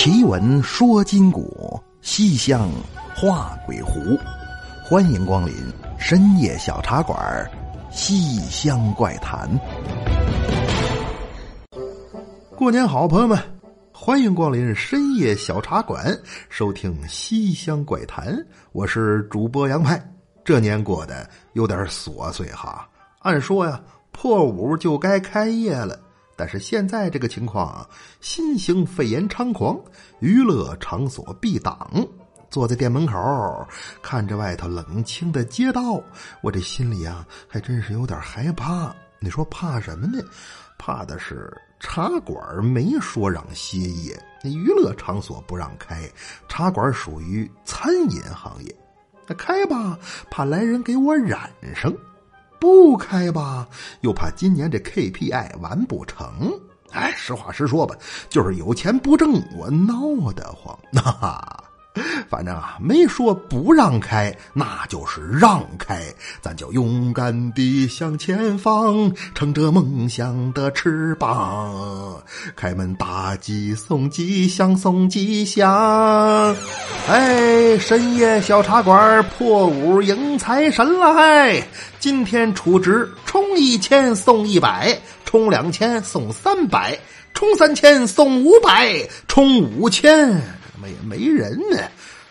奇闻说今古，西厢画鬼狐。欢迎光临深夜小茶馆，《西厢怪谈》。过年好，朋友们，欢迎光临深夜小茶馆，收听《西厢怪谈》。我是主播杨派。这年过得有点琐碎哈，按说呀，破五就该开业了。但是现在这个情况，新型肺炎猖狂，娱乐场所闭档。坐在店门口，看着外头冷清的街道，我这心里啊，还真是有点害怕。你说怕什么呢？怕的是茶馆没说让歇业，那娱乐场所不让开，茶馆属于餐饮行业，那开吧，怕来人给我染上。不开吧，又怕今年这 KPI 完不成。哎，实话实说吧，就是有钱不挣，我闹得慌。哈哈。反正啊，没说不让开，那就是让开。咱就勇敢地向前方，乘着梦想的翅膀，开门大吉，送吉祥，送吉祥。哎，深夜小茶馆破五迎财神了！嗨，今天储值充一千送一百，充两千送三百，充三千送五百，充五千。怎么也没人呢？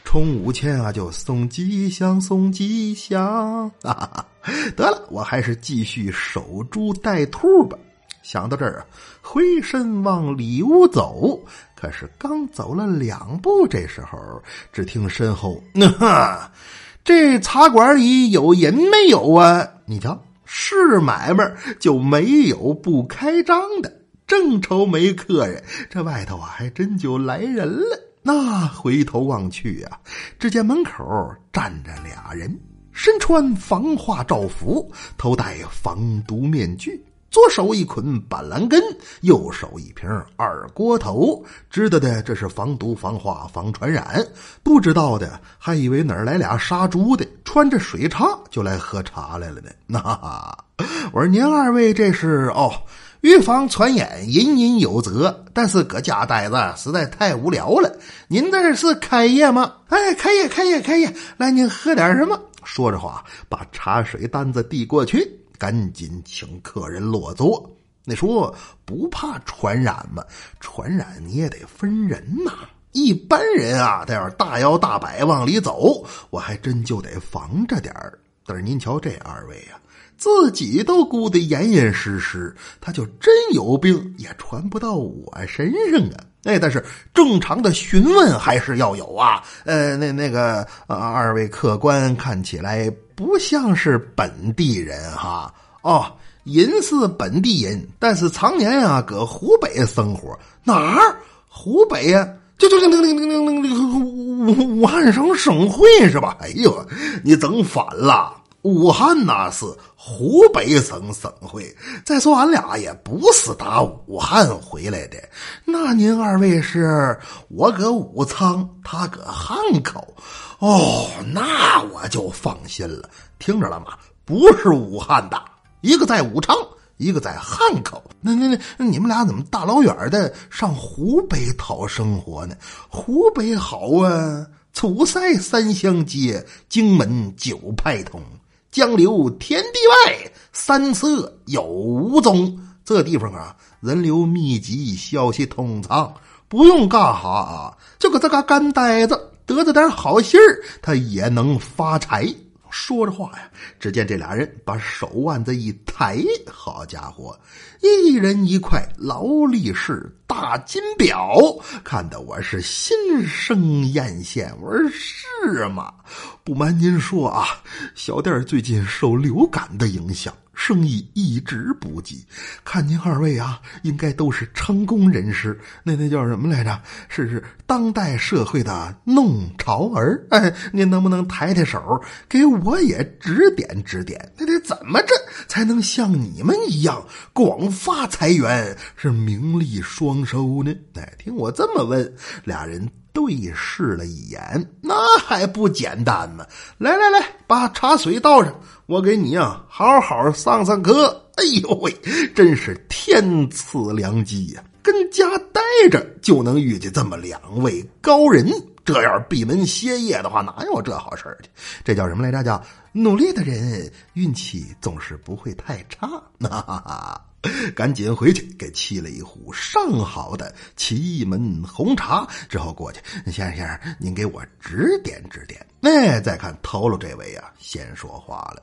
充五千啊，就送吉祥，送吉祥啊！得了，我还是继续守株待兔吧。想到这儿啊，回身往里屋走。可是刚走了两步，这时候只听身后：“哈，这茶馆里有人没有啊？你瞧，是买卖就没有不开张的。正愁没客人，这外头啊，还真就来人了。”那回头望去呀，只见门口站着俩人，身穿防化罩服，头戴防毒面具，左手一捆板蓝根，右手一瓶二锅头，知道的这是防毒、防化、防传染；不知道的还以为哪儿来俩杀猪的，穿着水叉就来喝茶来了呢。那 我说您二位这是哦。预防传染，人人有责。但是搁家待着实在太无聊了。您这是开业吗？哎，开业，开业，开业！来，您喝点什么？说着话，把茶水单子递过去，赶紧请客人落座。你说不怕传染吗？传染你也得分人呐。一般人啊，他要大摇大摆往里走，我还真就得防着点儿。但是您瞧这二位呀。自己都顾得严严实实，他就真有病也传不到我身上啊！哎，但是正常的询问还是要有啊。呃，那那个二位客官看起来不像是本地人哈。哦，人是本地人，但是常年啊搁湖北生活。哪儿？湖北呀？就就就那个那个那个那个武武汉省省会是吧？哎呦，你整反了。武汉那是湖北省省会。再说俺俩也不是打武汉回来的。那您二位是？我搁武昌，他搁汉口。哦，那我就放心了。听着了吗？不是武汉的，一个在武昌，一个在汉口。那那那，你们俩怎么大老远的上湖北讨生活呢？湖北好啊，楚塞三相接，荆门九派通。江流天地外，山色有无踪。这地方啊，人流密集，消息通畅，不用干哈啊，就搁这嘎干呆着，得着点好信儿，他也能发财。说着话呀，只见这俩人把手腕子一抬，好家伙，一人一块劳力士大金表，看得我是心生艳羡。我说是吗？不瞒您说啊，小店最近受流感的影响。生意一直不济，看您二位啊，应该都是成功人士。那那叫什么来着？是是当代社会的弄潮儿。哎，您能不能抬抬手，给我也指点指点？那得怎么着才能像你们一样广发财源，是名利双收呢？哎，听我这么问，俩人对视了一眼，那还不简单吗？来来来，把茶水倒上。我给你啊，好好上上课。哎呦喂，真是天赐良机呀！跟家待着就能遇见这么两位高人。这样闭门歇业的话，哪有这好事儿去？这叫什么来着？叫努力的人运气总是不会太差。哈哈哈，赶紧回去给沏了一壶上好的奇门红茶，之后过去。先生，先生，您给我指点指点。哎，再看头了这位啊，先说话了，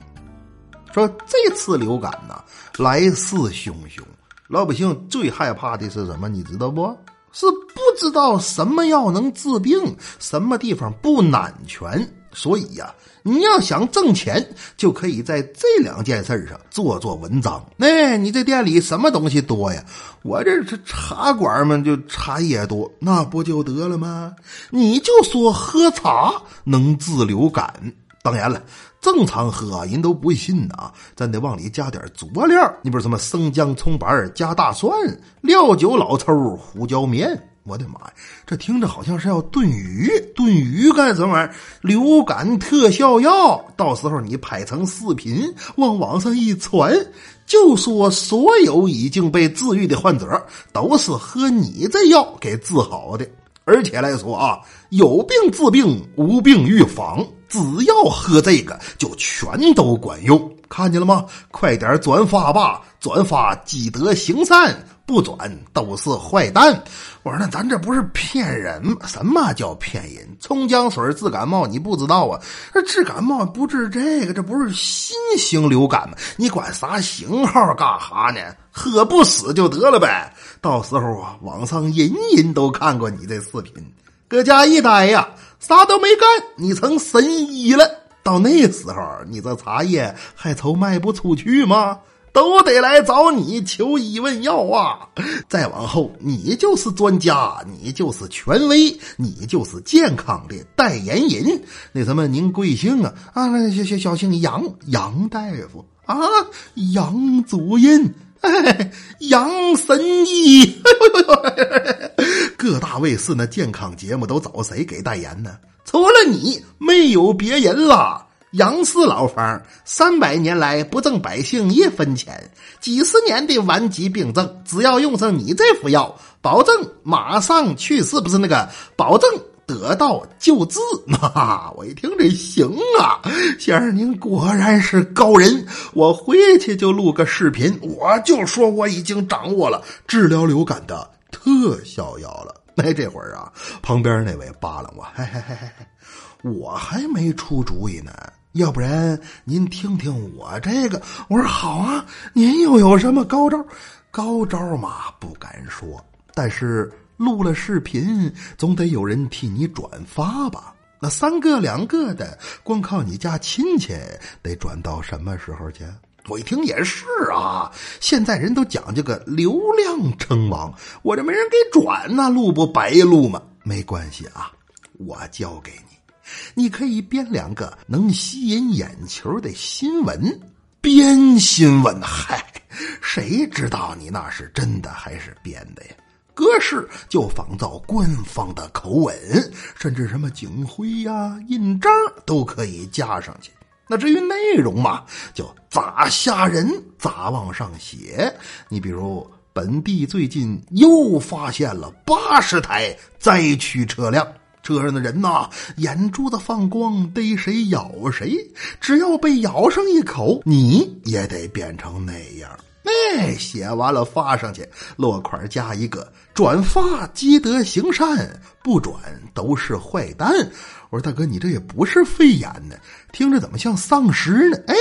说这次流感呢来势汹汹，老百姓最害怕的是什么？你知道不？是不知道什么药能治病，什么地方不安全，所以呀，你要想挣钱，就可以在这两件事上做做文章。哎，你这店里什么东西多呀？我这这茶馆嘛，就茶叶多，那不就得了吗？你就说喝茶能治流感，当然了。正常喝人都不信的啊，咱得往里加点佐料。你比如什么生姜、葱白加大蒜、料酒、老抽、胡椒面。我的妈呀，这听着好像是要炖鱼，炖鱼干什么玩意儿？流感特效药，到时候你拍成视频往网上一传，就说所有已经被治愈的患者都是喝你这药给治好的。而且来说啊，有病治病，无病预防。只要喝这个，就全都管用。看见了吗？快点转发吧！转发积德行善，不转都是坏蛋。我说那咱这不是骗人吗？什么叫骗人？葱姜水治感冒，你不知道啊？这治感冒不治这个，这不是新型流感吗？你管啥型号干哈呢？喝不死就得了呗。到时候啊，网上人人都看过你这视频，搁家一待呀。啥都没干，你成神医了。到那时候，你这茶叶还愁卖不出去吗？都得来找你求医问药啊！再往后，你就是专家，你就是权威，你就是健康的代言人。那什么，您贵姓啊？啊，小小小姓杨，杨大夫啊，杨主任。杨神医，各大卫视那健康节目都找谁给代言呢？除了你，没有别人了。杨氏老方，三百年来不挣百姓一分钱，几十年的顽疾病症，只要用上你这副药，保证马上去世。不是那个，保证。得到救治，哈！我一听这行啊，先生您果然是高人，我回去就录个视频，我就说我已经掌握了治疗流感的特效药了。哎，这会儿啊，旁边那位扒拉我，嘿嘿嘿嘿嘿，我还没出主意呢，要不然您听听我这个。我说好啊，您又有什么高招？高招嘛，不敢说，但是。录了视频，总得有人替你转发吧？那三个两个的，光靠你家亲戚，得转到什么时候去？我一听也是啊，现在人都讲究个流量称王，我这没人给转，那录不白录吗？没关系啊，我教给你，你可以编两个能吸引眼球的新闻，编新闻，嗨，谁知道你那是真的还是编的呀？格式就仿造官方的口吻，甚至什么警徽呀、印章都可以加上去。那至于内容嘛，就咋吓人咋往上写。你比如，本地最近又发现了八十台灾区车辆，车上的人呐，眼珠子放光，逮谁咬谁，只要被咬上一口，你也得变成那样。哎，写完了发上去，落款加一个转发，积德行善，不转都是坏蛋。我说大哥，你这也不是肺炎呢，听着怎么像丧尸呢？哎，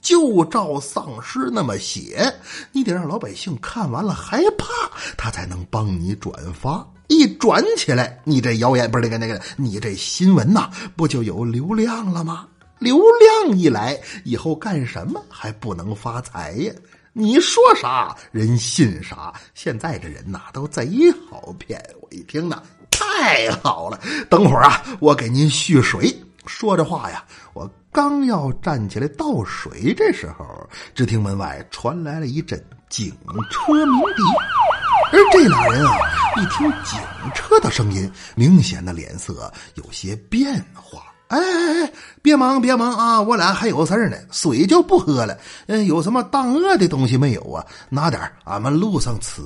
就照丧尸那么写，你得让老百姓看完了害怕，他才能帮你转发。一转起来，你这谣言不是那个那个，你这新闻呐，不就有流量了吗？流量一来，以后干什么还不能发财呀？你说啥人信啥，现在这人呐都贼好骗。我一听呢，太好了。等会儿啊，我给您续水。说着话呀，我刚要站起来倒水，这时候只听门外传来了一阵警车鸣笛，而这俩人啊，一听警车的声音，明显的脸色有些变化。哎哎哎！别忙别忙啊，我俩还有事儿呢，水就不喝了。嗯，有什么当饿的东西没有啊？拿点俺们路上吃。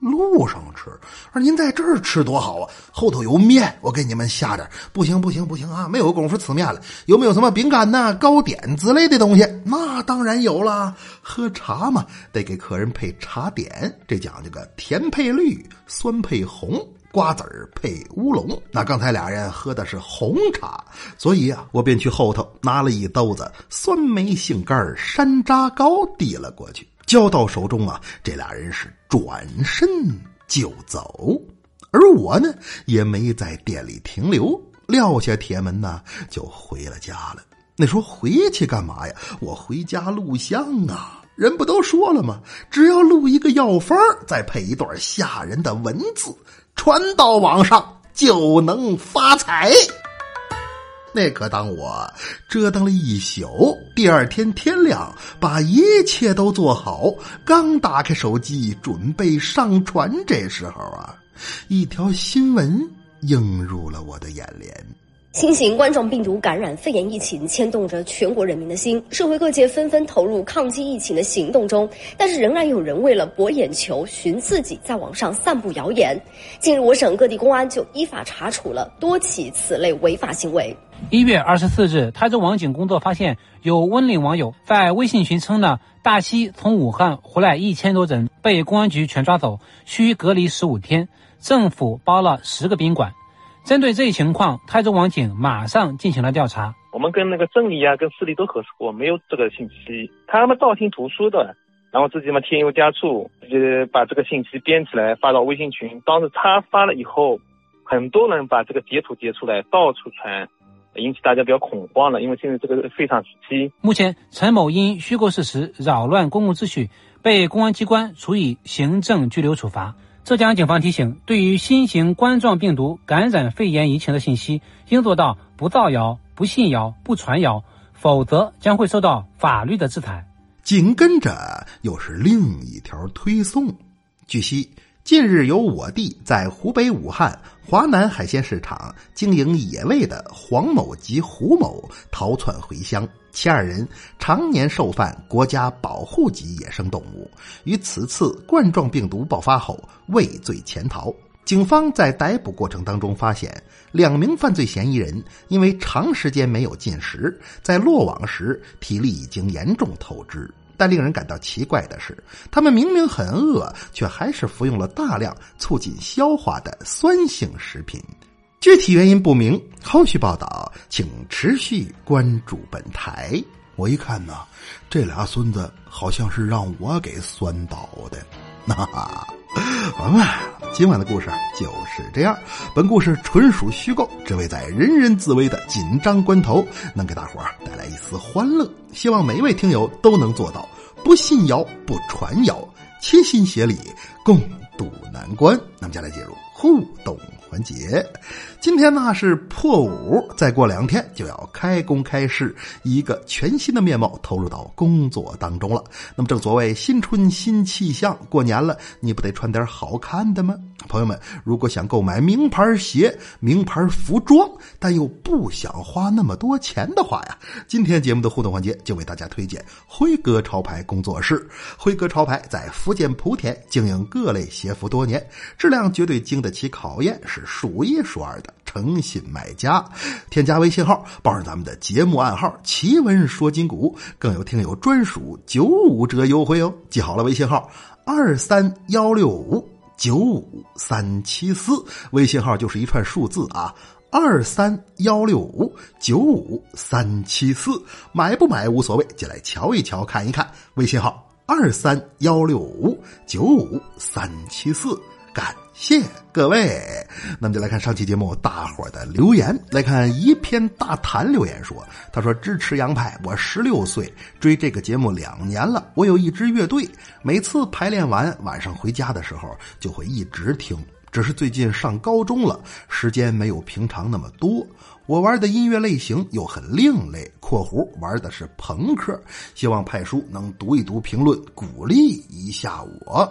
路上吃。说您在这儿吃多好啊，后头有面，我给你们下点。不行不行不行啊，没有功夫吃面了。有没有什么饼干呐、糕点之类的东西？那当然有了。喝茶嘛，得给客人配茶点，这讲究个甜配绿，酸配红。瓜子儿配乌龙，那刚才俩人喝的是红茶，所以啊，我便去后头拿了一兜子酸梅杏干山楂糕递了过去，交到手中啊，这俩人是转身就走，而我呢也没在店里停留，撂下铁门呢就回了家了。那说回去干嘛呀？我回家录像啊。人不都说了吗？只要录一个药方，再配一段吓人的文字，传到网上就能发财。那可当我折腾了一宿，第二天天亮，把一切都做好，刚打开手机准备上传，这时候啊，一条新闻映入了我的眼帘。新型冠状病毒感染肺炎疫情牵动着全国人民的心，社会各界纷纷投入抗击疫情的行动中，但是仍然有人为了博眼球、寻刺激，在网上散布谣言。近日，我省各地公安就依法查处了多起此类违法行为。一月二十四日，台州网警工作发现，有温岭网友在微信群称呢，大西从武汉回来一千多人被公安局全抓走，需隔离十五天，政府包了十个宾馆。针对这一情况，台州网警马上进行了调查。我们跟那个镇里啊、跟市里都核实过，没有这个信息。他们道听途说的，然后自己嘛添油加醋，自己把这个信息编起来发到微信群。当时他发了以后，很多人把这个截图截出来到处传，引起大家比较恐慌了。因为现在这个非常时期。目前，陈某因虚构事实、扰乱公共秩序，被公安机关处以行政拘留处罚。浙江警方提醒：对于新型冠状病毒感染肺炎疫情的信息，应做到不造谣、不信谣、不传谣，否则将会受到法律的制裁。紧跟着又是另一条推送。据悉，近日由我弟在湖北武汉华南海鲜市场经营野味的黄某及胡某逃窜回乡。其二人常年受犯国家保护级野生动物，于此次冠状病毒爆发后畏罪潜逃。警方在逮捕过程当中发现，两名犯罪嫌疑人因为长时间没有进食，在落网时体力已经严重透支。但令人感到奇怪的是，他们明明很饿，却还是服用了大量促进消化的酸性食品。具体原因不明，后续报道请持续关注本台。我一看呢，这俩孙子好像是让我给酸倒的。哈哈，朋友们，今晚的故事就是这样。本故事纯属虚构，只为在人人自危的紧张关头，能给大伙儿带来一丝欢乐。希望每一位听友都能做到不信谣、不传谣，齐心协力共度难关。那么，接下来进入互动。环节，今天呢是破五，再过两天就要开工开市，一个全新的面貌投入到工作当中了。那么正所谓新春新气象，过年了，你不得穿点好看的吗？朋友们，如果想购买名牌鞋、名牌服装，但又不想花那么多钱的话呀，今天节目的互动环节就为大家推荐辉哥潮牌工作室。辉哥潮牌在福建莆田经营各类鞋服多年，质量绝对经得起考验，是。数一数二的诚信买家，添加微信号，报上咱们的节目暗号“奇闻说金股”，更有听友专属九五折优惠哦！记好了，微信号二三幺六五九五三七四，微信号就是一串数字啊，二三幺六五九五三七四，买不买无所谓，进来瞧一瞧，看一看，微信号二三幺六五九五三七四。感谢各位，那么就来看上期节目大伙的留言。来看一篇大谈留言说：“他说支持杨派，我十六岁追这个节目两年了。我有一支乐队，每次排练完晚上回家的时候就会一直听。只是最近上高中了，时间没有平常那么多。我玩的音乐类型又很另类（括弧玩的是朋克），希望派叔能读一读评论，鼓励一下我。”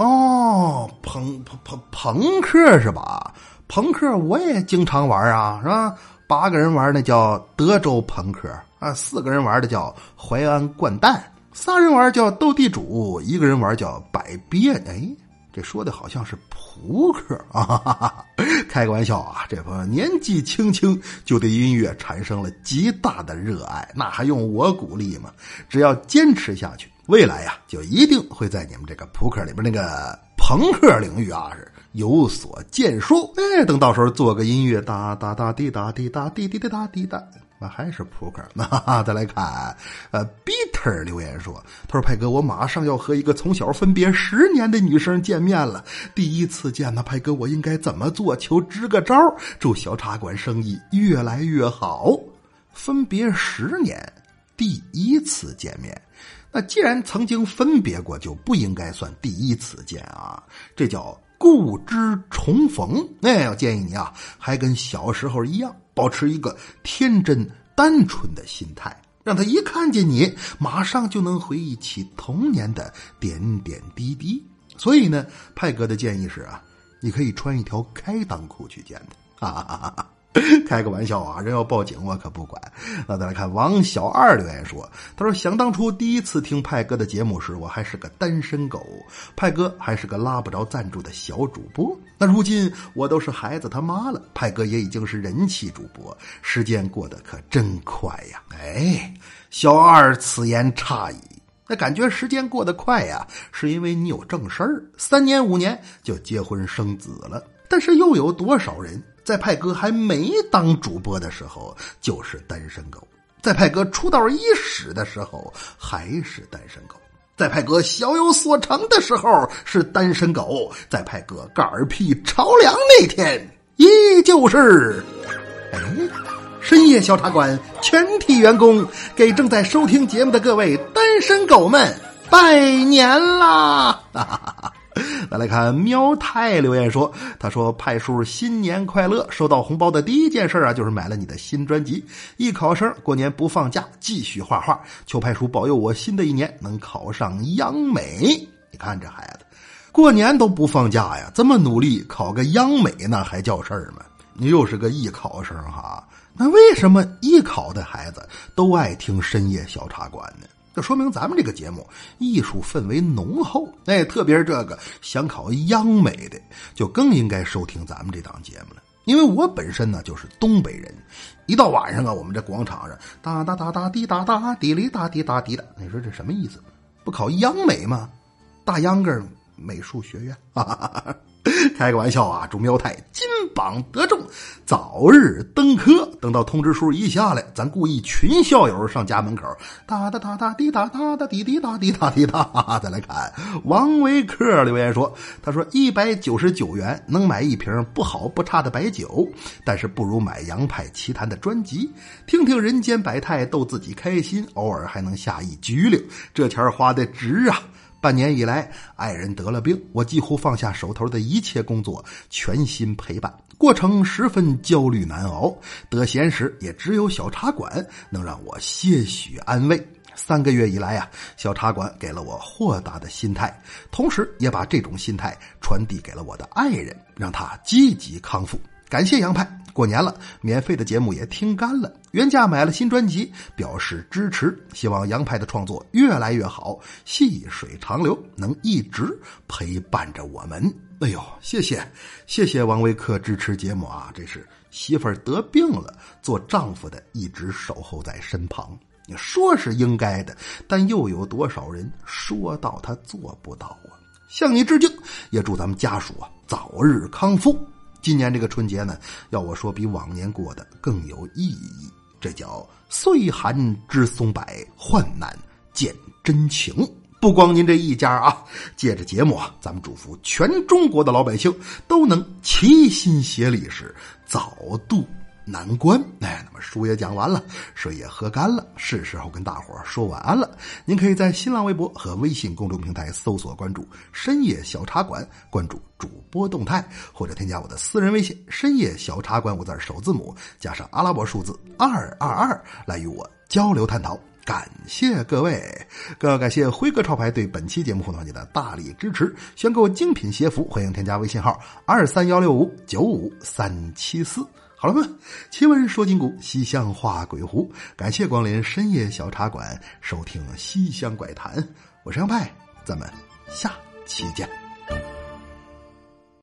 哦，朋朋朋朋克是吧？朋克我也经常玩啊，是吧？八个人玩的叫德州朋克啊，四个人玩的叫淮安掼蛋，仨人玩叫斗地主，一个人玩叫百变。哎，这说的好像是扑克啊哈哈！开个玩笑啊！这朋友年纪轻轻就对音乐产生了极大的热爱，那还用我鼓励吗？只要坚持下去，未来呀，就一定会在你们这个扑克里边那个朋克领域啊是有所建树。哎，等到时候做个音乐，哒哒哒滴哒滴哒滴滴滴哒滴哒。那还是扑克。那哈哈再来看，呃，Peter 留言说：“他说派哥，我马上要和一个从小分别十年的女生见面了。第一次见呢，派哥，我应该怎么做？求支个招。祝小茶馆生意越来越好。分别十年，第一次见面，那既然曾经分别过，就不应该算第一次见啊，这叫故知重逢。哎，要建议你啊，还跟小时候一样。”保持一个天真单纯的心态，让他一看见你，马上就能回忆起童年的点点滴滴。所以呢，派哥的建议是啊，你可以穿一条开裆裤去见他。哈哈哈哈 开个玩笑啊！人要报警，我可不管。那再来看王小二留言说：“他说想当初第一次听派哥的节目时，我还是个单身狗，派哥还是个拉不着赞助的小主播。那如今我都是孩子他妈了，派哥也已经是人气主播。时间过得可真快呀！哎，小二此言差矣。那感觉时间过得快呀，是因为你有正事儿，三年五年就结婚生子了。但是又有多少人？”在派哥还没当主播的时候，就是单身狗；在派哥出道伊始的时候，还是单身狗；在派哥小有所成的时候，是单身狗；在派哥嗝屁朝凉那天，依旧是。哎，深夜小茶馆全体员工给正在收听节目的各位单身狗们拜年啦！哈哈哈。再来看喵太留言说：“他说派叔新年快乐！收到红包的第一件事啊，就是买了你的新专辑。艺考生过年不放假，继续画画。求派叔保佑我新的一年能考上央美。你看这孩子，过年都不放假呀，这么努力考个央美，那还叫事儿吗？你又是个艺考生哈，那为什么艺考的孩子都爱听深夜小茶馆呢？”这说明咱们这个节目艺术氛围浓厚，哎，特别是这个想考央美的，就更应该收听咱们这档节目了。因为我本身呢就是东北人，一到晚上啊，我们这广场上哒哒哒哒滴哒哒滴哩哒滴哒滴哒，你说这什么意思？不考央美吗？大秧歌美术学院。哈哈哈 开个玩笑啊！祝苗太金榜得中，早日登科。等到通知书一下来，咱故意群校友上家门口，哒哒哒哒滴哒哒哒滴滴哒滴哒滴哒。再来看王维克留言说：“他说一百九十九元能买一瓶不好不差的白酒，但是不如买杨派奇谈的专辑，听听人间百态，逗自己开心，偶尔还能下一局溜，这钱花的值啊！”半年以来，爱人得了病，我几乎放下手头的一一切工作，全心陪伴。过程十分焦虑难熬，得闲时也只有小茶馆能让我些许安慰。三个月以来呀，小茶馆给了我豁达的心态，同时也把这种心态传递给了我的爱人，让他积极康复。感谢杨派。过年了，免费的节目也听干了，原价买了新专辑，表示支持。希望杨派的创作越来越好，细水长流，能一直陪伴着我们。哎呦，谢谢，谢谢王维克支持节目啊！这是媳妇儿得病了，做丈夫的一直守候在身旁。你说是应该的，但又有多少人说到他做不到啊？向你致敬，也祝咱们家属啊早日康复。今年这个春节呢，要我说比往年过得更有意义。这叫岁寒知松柏，患难见真情。不光您这一家啊，借着节目啊，咱们祝福全中国的老百姓都能齐心协力，是早渡。难关，哎，那么书也讲完了，水也喝干了，是时候跟大伙说晚安了。您可以在新浪微博和微信公众平台搜索关注“深夜小茶馆”，关注主播动态，或者添加我的私人微信“深夜小茶馆”五字首字母加上阿拉伯数字二二二来与我交流探讨。感谢各位，更要感谢辉哥潮牌对本期节目互动环节的大力支持。选购精品鞋服，欢迎添加微信号二三幺六五九五三七四。好了吗？奇闻说今古，西厢画鬼狐。感谢光临深夜小茶馆，收听西厢怪谈。我是杨派，咱们下期见。